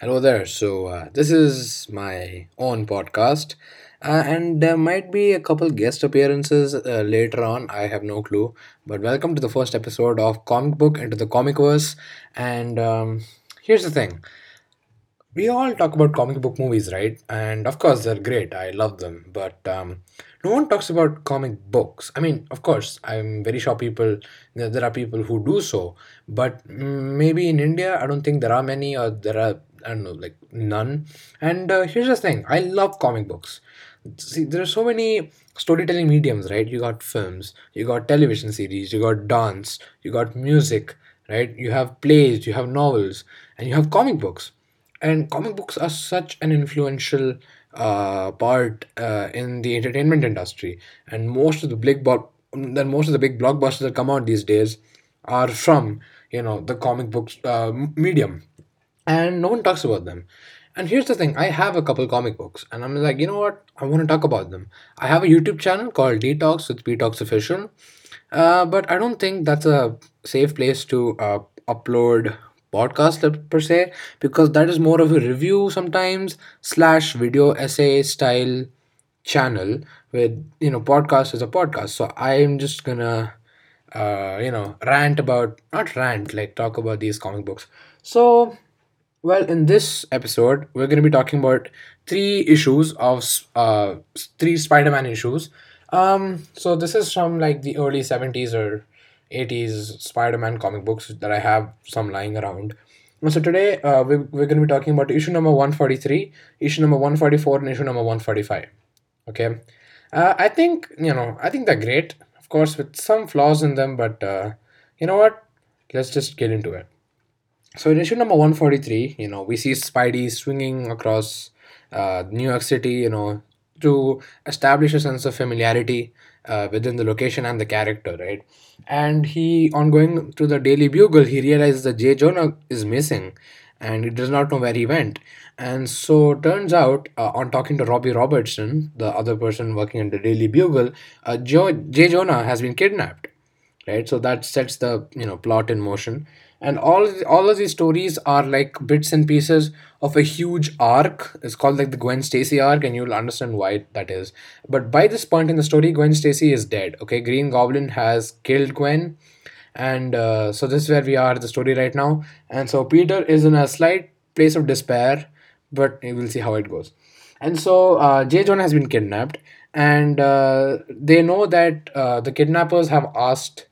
Hello there. So, uh, this is my own podcast, uh, and there might be a couple guest appearances uh, later on. I have no clue. But welcome to the first episode of Comic Book into the Comicverse. And um, here's the thing we all talk about comic book movies, right? And of course, they're great. I love them. But um, no one talks about comic books. I mean, of course, I'm very sure people, there, are people who do so. But mm, maybe in India, I don't think there are many, or there are, I don't know, like none. And uh, here's the thing I love comic books. See, there are so many storytelling mediums, right? You got films, you got television series, you got dance, you got music, right? You have plays, you have novels, and you have comic books and comic books are such an influential uh, part uh, in the entertainment industry and most of the big bo- then most of the big blockbusters that come out these days are from you know the comic books uh, medium and no one talks about them. And here's the thing i have a couple comic books and i'm like you know what? I want to talk about them. I have a youtube channel called detox with detox official uh, but i don't think that's a safe place to uh, upload podcast per se because that is more of a review sometimes slash video essay style channel with you know podcast is a podcast. So i'm just gonna uh, you know rant about not rant like talk about these comic books. So well, in this episode, we're going to be talking about three issues of uh three Spider-Man issues. Um, so this is from like the early 70s or 80s Spider-Man comic books that I have some lying around. So today, uh, we, we're going to be talking about issue number 143, issue number 144, and issue number 145. Okay. Uh, I think, you know, I think they're great, of course, with some flaws in them, but uh, you know what? Let's just get into it. So in issue number 143, you know, we see Spidey swinging across uh, New York City, you know, to establish a sense of familiarity uh, within the location and the character, right? And he, on going to the Daily Bugle, he realizes that J. Jonah is missing and he does not know where he went. And so turns out, uh, on talking to Robbie Robertson, the other person working at the Daily Bugle, uh, jo- J. Jonah has been kidnapped right so that sets the you know plot in motion and all all of these stories are like bits and pieces of a huge arc. It's called like the gwen stacy arc and you'll understand why that is. But by this point in the story gwen stacy is dead okay? Green goblin has killed gwen. And uh, so this is where we are the story right now. And so peter is in a slight place of despair but we will see how it goes. And so uh, J. Jonah has been kidnapped, and uh, they know that uh, the kidnappers have asked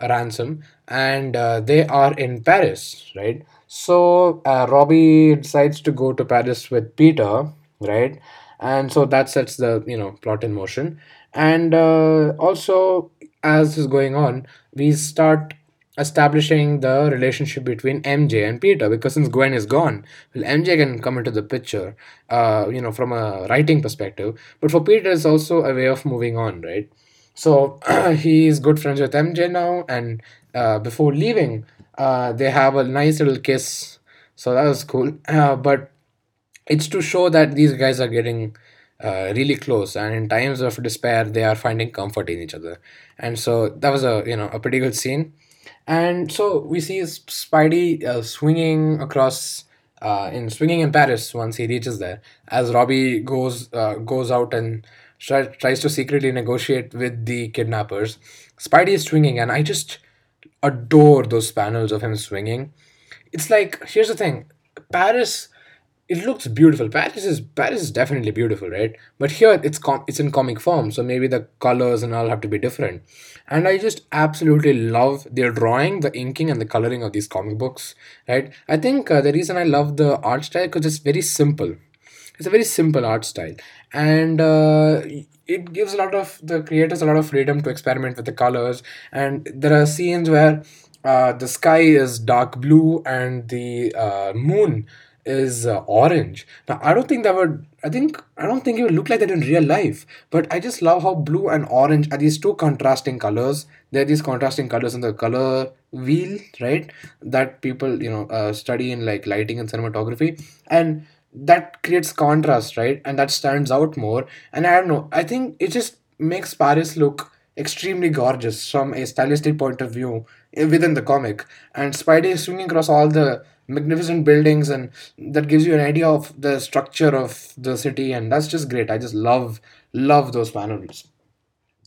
ransom, and uh, they are in Paris, right? So uh, Robbie decides to go to Paris with Peter, right? And so that sets the you know plot in motion, and uh, also as is going on, we start establishing the relationship between MJ and Peter because since Gwen is gone, well, MJ can come into the picture, uh, you know, from a writing perspective. But for Peter, it's also a way of moving on, right? So he is good friends with MJ now, and uh, before leaving, uh, they have a nice little kiss. So that was cool. Uh, but it's to show that these guys are getting uh, really close and in times of despair they are finding comfort in each other and so that was a you know a pretty good scene and so we see spidey uh, swinging across uh, in swinging in paris once he reaches there as robbie goes goes out and tries to secretly negotiate with the kidnappers. Spidey is swinging and i just adore those panels of him swinging. It's like here's the thing. Paris it looks beautiful. Paris is paris is definitely beautiful right? But here it's com- it's in comic form so maybe the colors and all have to be different. And i just absolutely love their drawing the inking and the coloring of these comic books right? I think uh, the reason i love the art style because it's very simple it's a very simple art style. And uh, it gives a lot of the creators a lot of freedom to experiment with the colors. And there are scenes where uh, the sky is dark blue and the uh, moon is uh, orange. Now i don't think that would i think i don't think it would look like that in real life. But i just love how blue and orange are these two contrasting colors. They're these contrasting colors in the color wheel right? That people you know uh, study in like lighting and cinematography. And that creates contrast right and that stands out more and i don't know i think it just makes paris look extremely gorgeous from a stylistic point of view eh, within the comic and spidey is swinging across all the magnificent buildings and that gives you an idea of the structure of the city and that's just great i just love love those panels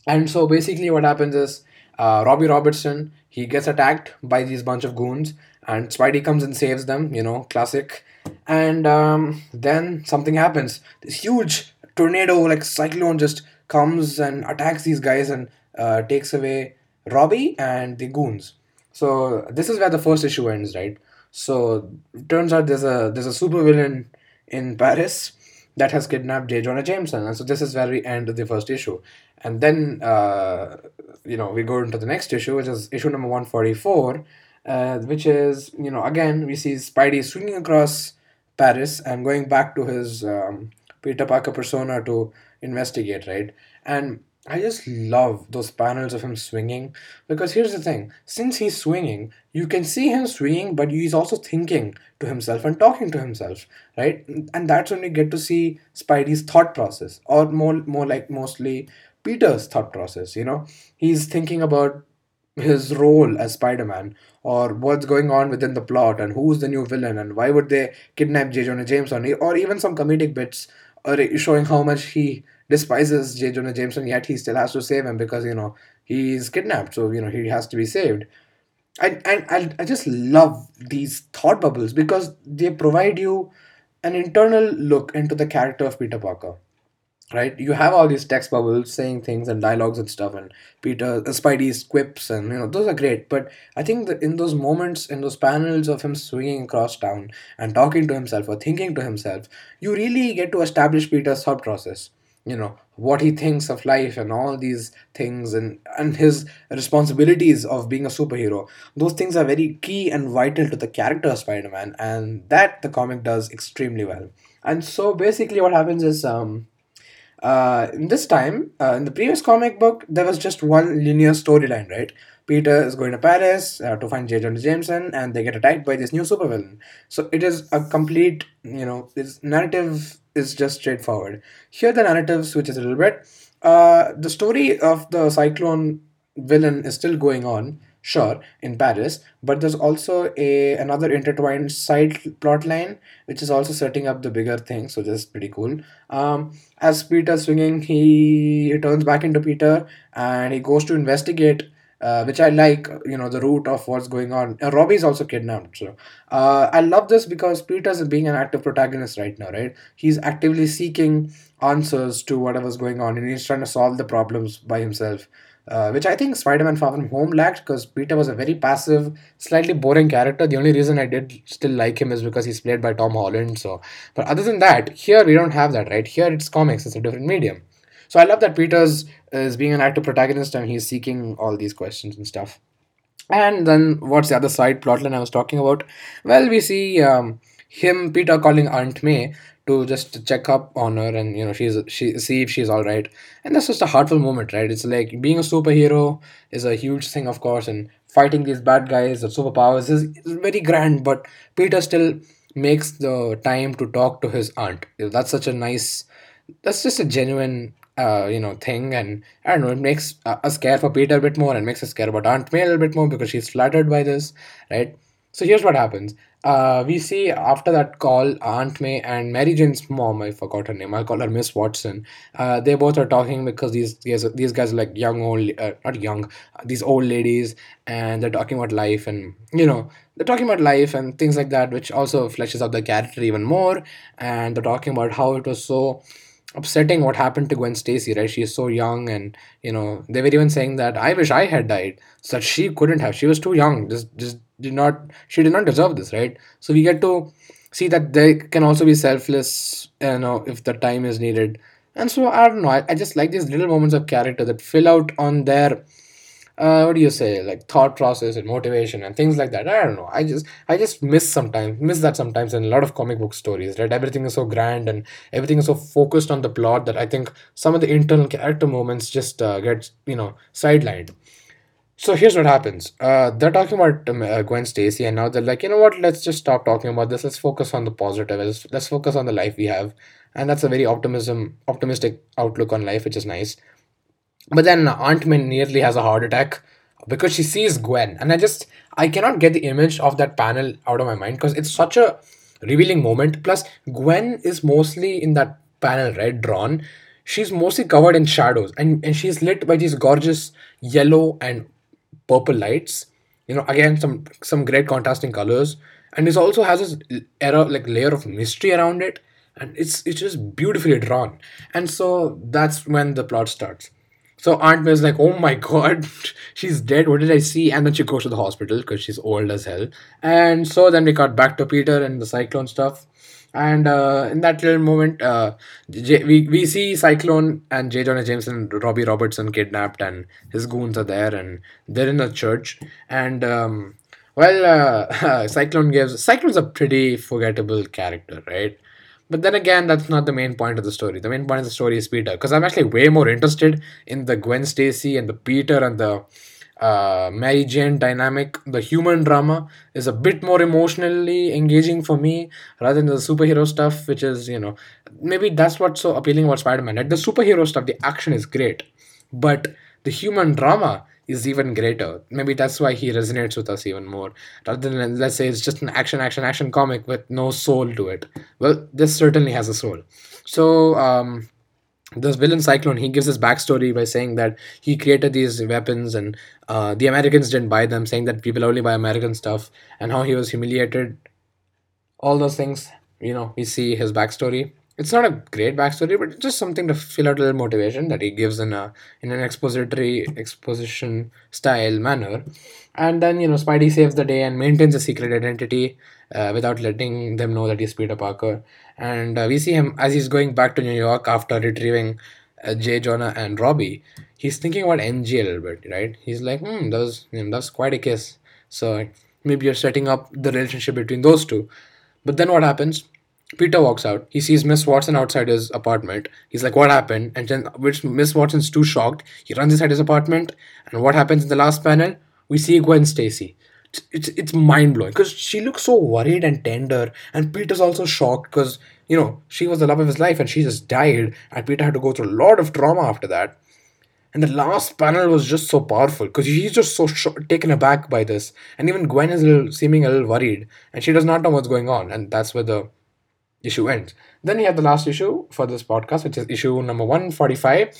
and so basically, what happens is uh, Robbie Robertson he gets attacked by these bunch of goons, and Spidey comes and saves them. You know, classic. And um, then something happens. This huge tornado, like cyclone, just comes and attacks these guys and uh, takes away Robbie and the goons. So this is where the first issue ends, right? So turns out there's a there's a supervillain in Paris that has kidnapped J. Jonah Jameson. And so this is where we end the first issue. And then, uh, you know, we go into the next issue, which is issue number 144, uh, which is, you know, again, we see Spidey swinging across Paris and going back to his um, Peter Parker persona to investigate, right? And I just love those panels of him swinging because here's the thing since he's swinging, you can see him swinging, but he's also thinking to himself and talking to himself, right? And that's when you get to see Spidey's thought process, or more, more like mostly Peter's thought process. You know, he's thinking about his role as Spider-Man or what's going on within the plot and who's the new villain and why would they kidnap J. Jonah Jameson or even some comedic bits uh, or showing how much he despises J. Jonah Jameson yet he still has to save him because you know he's kidnapped so you know he has to be saved and and I, I just love these thought bubbles because they provide you an internal look into the character of Peter Parker right? You have all these text bubbles saying things and dialogues and stuff and peter uh, spidey's quips and you know those are great. But i think that in those moments in those panels of him swinging across town and talking to himself or thinking to himself you really get to establish peter's thought process you know what he thinks of life and all these things and and his responsibilities of being a superhero. Those things are very key and vital to the character of spider-man and that the comic does extremely well. And so basically what happens is um uh, in this time, uh, in the previous comic book, there was just one linear storyline, right? Peter is going to Paris uh, to find J. Jonah Jameson, and they get attacked by this new supervillain. So it is a complete, you know, this narrative is just straightforward. Here, the narrative switches a little bit. Uh, the story of the Cyclone villain is still going on, sure in paris but there's also a another intertwined side plot line which is also setting up the bigger thing so this is pretty cool um as peter's swinging he, he turns back into peter and he goes to investigate uh, which I like, you know, the root of what's going on. Uh, Robbie's also kidnapped. So uh, I love this because Peter's being an active protagonist right now, right? He's actively seeking answers to whatever's going on and he's trying to solve the problems by himself uh, which I think Spider-Man Far From Home lacked because Peter was a very passive, slightly boring character. The only reason I did still like him is because he's played by Tom Holland. So, but other than that, here we don't have that, right? Here it's comics; it's a different medium. So I love that Peters is being an active protagonist and he's seeking all these questions and stuff. And then what's the other side plotline I was talking about? Well, we see um, him, Peter, calling Aunt May to just check up on her and you know she's she see if she's all right. And that's just a heartful moment right? It's like being a superhero is a huge thing of course and fighting these bad guys or superpowers is, is very grand but peter still makes the time to talk to his aunt. That's such a nice that's just a genuine uh, you know thing. And i don't know it makes us care for peter a bit more and makes us care about aunt may a little bit more because she's flattered by this right? So here's what happens. Uh, we see after that call, Aunt May and Mary Jane's mom, I forgot her name. I'll call her Miss Watson. Uh, they both are talking because these guys, these guys are like young old, uh, not young, these old ladies, and they're talking about life and you know they're talking about life and things like that, which also fleshes out the character even more. And they're talking about how it was so upsetting what happened to Gwen Stacy, right? She's so young, and you know they were even saying that I wish I had died, so that she couldn't have. She was too young. Just just did not. She did not deserve this, right? So we get to see that they can also be selfless, you know, if the time is needed. And so I don't know. I, I just like these little moments of character that fill out on their uh, what do you say like thought process and motivation and things like that i don't know i just i just miss sometimes miss that sometimes in a lot of comic book stories right everything is so grand and everything is so focused on the plot that i think some of the internal character moments just uh, get you know sidelined so here's what happens uh, they're talking about um, uh, gwen stacy and now they're like you know what let's just stop talking about this let's focus on the positive let's, let's focus on the life we have and that's a very optimism optimistic outlook on life which is nice but then Aunt May nearly has a heart attack because she sees Gwen, and I just I cannot get the image of that panel out of my mind because it's such a revealing moment. Plus, Gwen is mostly in that panel, right? Drawn. She's mostly covered in shadows, and and she's lit by these gorgeous yellow and purple lights. You know, again some some great contrasting colors, and this also has this era like layer of mystery around it, and it's it's just beautifully drawn. And so that's when the plot starts so Aunt May's like, oh my god, she's dead. What did I see? And then she goes to the hospital because she's old as hell. And so then we got back to Peter and the Cyclone stuff. And uh, in that little moment, uh, J- we, we see Cyclone and J. Jonah Jameson Robbie Robertson kidnapped, and his goons are there, and they're in a church. And um, well, uh, Cyclone gives Cyclone's a pretty forgettable character, right? But then again, that's not the main point of the story. The main point of the story is Peter, because I'm actually way more interested in the Gwen Stacy and the Peter and the uh, Mary Jane dynamic. The human drama is a bit more emotionally engaging for me rather than the superhero stuff, which is, you know, maybe that's what's so appealing about Spider Man. Like the superhero stuff, the action is great, but the human drama is even greater. Maybe that's why he resonates with us even more. Rather than let's say it's just an action, action, action comic with no soul to it. Well, this certainly has a soul. So um, this villain Cyclone, he gives his backstory by saying that he created these weapons and uh, the Americans didn't buy them, saying that people only buy American stuff, and how he was humiliated. All those things, you know, we see his backstory it's not a great backstory, but just something to fill out a little motivation that he gives in a in an expository exposition style manner. And then you know Spidey saves the day and maintains a secret identity uh, without letting them know that he's Peter Parker. And uh, we see him as he's going back to New York after retrieving uh, J. Jonah and Robbie. He's thinking about MJ a little bit, right? He's like, hmm, that was you know, quite a kiss. So maybe you're setting up the relationship between those two. But then what happens? Peter walks out. He sees Miss Watson outside his apartment. He's like, "What happened?" And then, which Miss Watson's too shocked. He runs inside his apartment, and what happens in the last panel? We see Gwen Stacy. It's it's, mind blowing because she looks so worried and tender, and Peter's also shocked because you know she was the love of his life and she just died, and Peter had to go through a lot of trauma after that. And the last panel was just so powerful because he's just so sh- taken aback by this, and even Gwen is a little, seeming a little worried, and she does not know what's going on, and that's where the issue ends. Then we have the last issue for this podcast, which is issue number 145.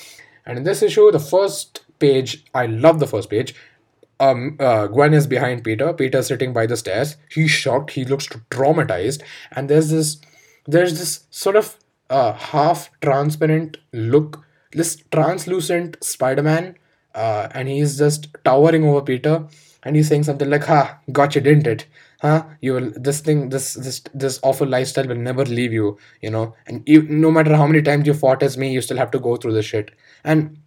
And in this issue, the first page, I love the first page. Um, uh, Gwen is behind Peter. Peter's sitting by the stairs. He's shocked. He looks traumatized. And there's this, there's this sort of uh, half transparent look, this translucent Spider-Man, uh, and he's just towering over Peter, and he's saying something like, "Ha, gotcha, didn't it?" Huh? You will this thing this this this awful lifestyle will never leave you you know? And you no matter how many times you fought as me you still have to go through the shit. And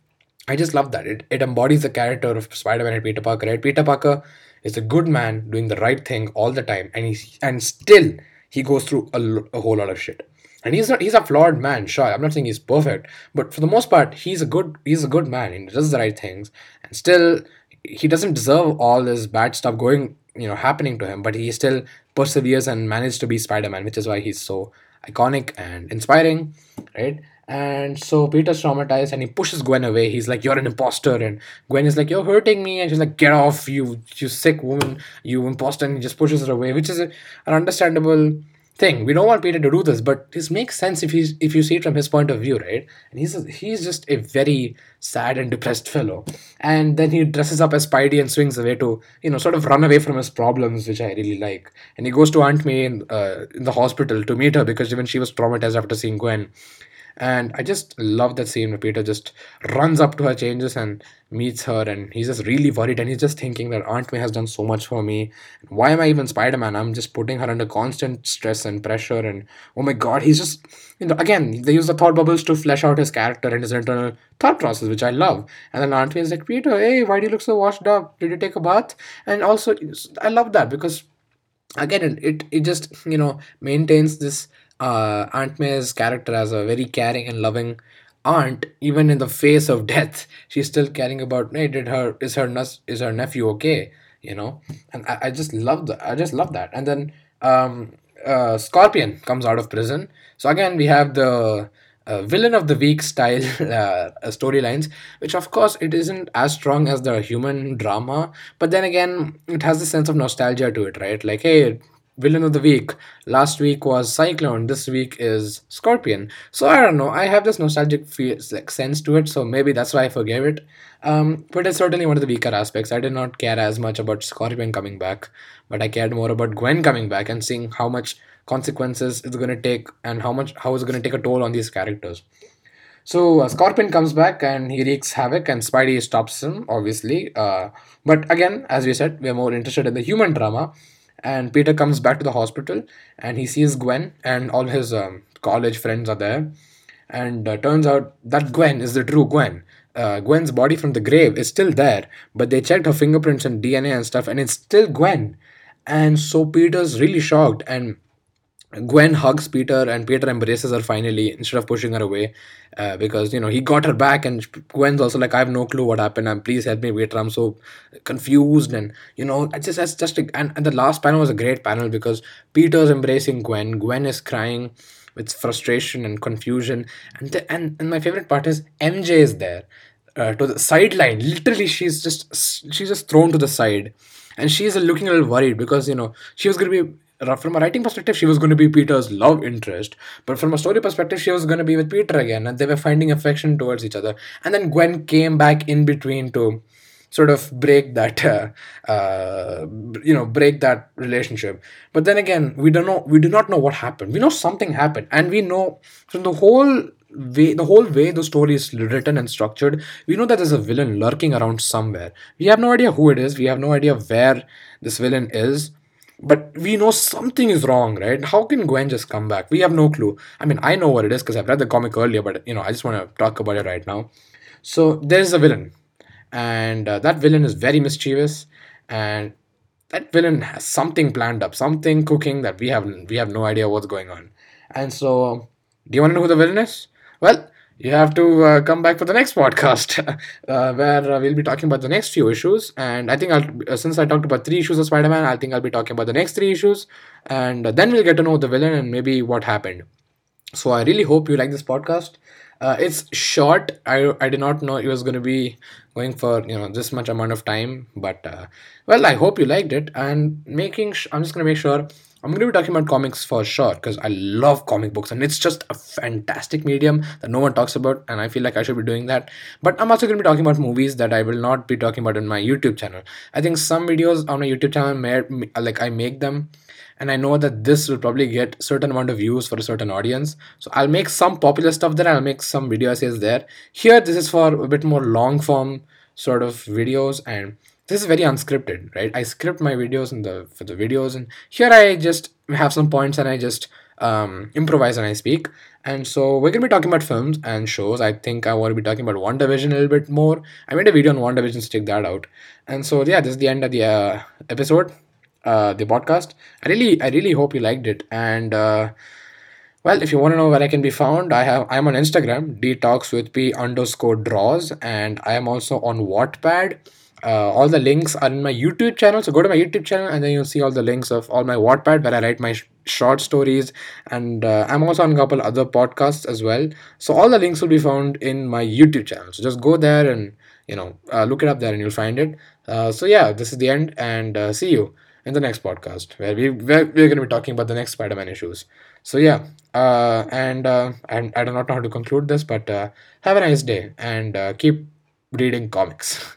i just love that. It, it embodies the character of spider-man and peter parker right? Peter parker is a good man doing the right thing all the time and he's and still he goes through a, a whole lot of shit. And he's not he's a flawed man sure i'm not saying he's perfect but for the most part he's a good he's a good man and he does the right things and still he doesn't deserve all this bad stuff going you know happening to him but he still perseveres and managed to be spider-man which is why he's so iconic and inspiring right and so Peter's traumatized and he pushes Gwen away. He's like, You're an imposter. And Gwen is like, You're hurting me. And she's like, Get off, you you sick woman, you imposter. And he just pushes her away, which is an understandable thing. We don't want Peter to do this, but this makes sense if he's if you see it from his point of view, right? And he's a, he's just a very sad and depressed fellow. And then he dresses up as Spidey and swings away to you know sort of run away from his problems, which I really like. And he goes to Aunt May in, uh, in the hospital to meet her because even she was traumatized after seeing Gwen. And I just love that scene where Peter just runs up to her, changes, and meets her. And he's just really worried. And he's just thinking that Aunt May has done so much for me. Why am I even Spider Man? I'm just putting her under constant stress and pressure. And oh my god, he's just, you know, again, they use the thought bubbles to flesh out his character and his internal thought process, which I love. And then Aunt May is like, Peter, hey, why do you look so washed up? Did you take a bath? And also, I love that because again it, it just you know maintains this uh, Aunt May's character as a very caring and loving aunt, even in the face of death, she's still caring about. Hey, did her is her nus is her nephew okay? You know, and I, I just love that. I just love that. And then um, uh, Scorpion comes out of prison. So again, we have the uh, villain of the week style uh, storylines, which of course it isn't as strong as the human drama, but then again, it has a sense of nostalgia to it, right? Like, hey, villain of the week. Last week was Cyclone. This week is Scorpion. So I don't know. I have this nostalgic feel, like sense to it. So maybe that's why I forgave it. Um, but it's certainly one of the weaker aspects. I did not care as much about Scorpion coming back, but I cared more about Gwen coming back and seeing how much consequences it's going to take and how much how it's going to take a toll on these characters. So uh, Scorpion comes back and he wreaks havoc, and Spidey stops him, obviously. Uh, but again, as we said, we're more interested in the human drama. And Peter comes back to the hospital, and he sees Gwen, and all his um, college friends are there. And uh, turns out that Gwen is the true Gwen. Uh, Gwen's body from the grave is still there, but they checked her fingerprints and DNA and stuff, and it's still Gwen. And so Peter's really shocked, and Gwen hugs Peter and Peter embraces her finally instead of pushing her away uh, because you know he got her back and Gwen's also like I have no clue what happened. And please help me Peter I'm so confused. And you know I just that's just a, and, and the last panel was a great panel because Peter's embracing Gwen. Gwen is crying with frustration and confusion. And the, and, and my favorite part is MJ is there uh, to the sideline. Literally she's just she's just thrown to the side. And she's looking a little worried because you know she was to be from a writing perspective, she was going to be Peter's love interest, but from a story perspective, she was going to be with Peter again, and they were finding affection towards each other. And then Gwen came back in between to sort of break that, uh, uh, you know, break that relationship. But then again, we don't know, we do not know what happened. We know something happened, and we know from the whole way the whole way the story is written and structured we know that there's a villain lurking around somewhere we have no idea who it is we have no idea where this villain is but we know something is wrong, right? How can Gwen just come back? We have no clue. I mean, I know what it is because I've read the comic earlier, but you know, I just want to talk about it right now. So there's a villain, and uh, that villain is very mischievous, and that villain has something planned up, something cooking that we have we have no idea what's going on. And so, do you want to know who the villain is? Well, you have to uh, come back for the next podcast uh, where uh, we'll be talking about the next few issues. And i think i'll uh, since i talked about three issues of spider-man i think i'll be talking about the next three issues. And then we'll get to know the villain and maybe what happened. So i really hope you like this podcast. Uh, it's short. I i did not know it was going to be going for you know this much amount of time. But uh, well i hope you liked it. And making sh- i'm just going to make sure I'm going to be talking about comics for sure because I love comic books and it's just a fantastic medium that no one talks about, and I feel like I should be doing that. But I'm also going to be talking about movies that I will not be talking about in my YouTube channel. I think some videos on my YouTube channel, may, like I make them, and I know that this will probably get certain amount of views for a certain audience. So I'll make some popular stuff there. I'll make some video essays there. Here, this is for a bit more long form sort of videos and this is very unscripted right? I script my videos in the for the videos and here i just have some points and i just um, improvise and i speak. And so we're going to be talking about films and shows. I think i want to be talking about WandaVision a little bit more. I made a video on WandaVision so check that out. And so yeah this is the end of the uh, episode uh, the podcast. I really i really hope you liked it. And uh, well, if you want to know where I can be found, I have I'm on Instagram, detox with p underscore draws, and I am also on Wattpad uh, all the links are in my YouTube channel. So go to my YouTube channel and then you'll see all the links of all my Wattpad where I write my sh- short stories. And uh, I'm also on a couple other podcasts as well. So all the links will be found in my YouTube channel. So just go there and you know uh, look it up there and you'll find it. Uh, so yeah, this is the end and uh, see you in the next podcast where we where we're going to be talking about the next Spider-Man issues. So yeah, uh, and and I do not know how to conclude this, but have a nice day and keep reading comics.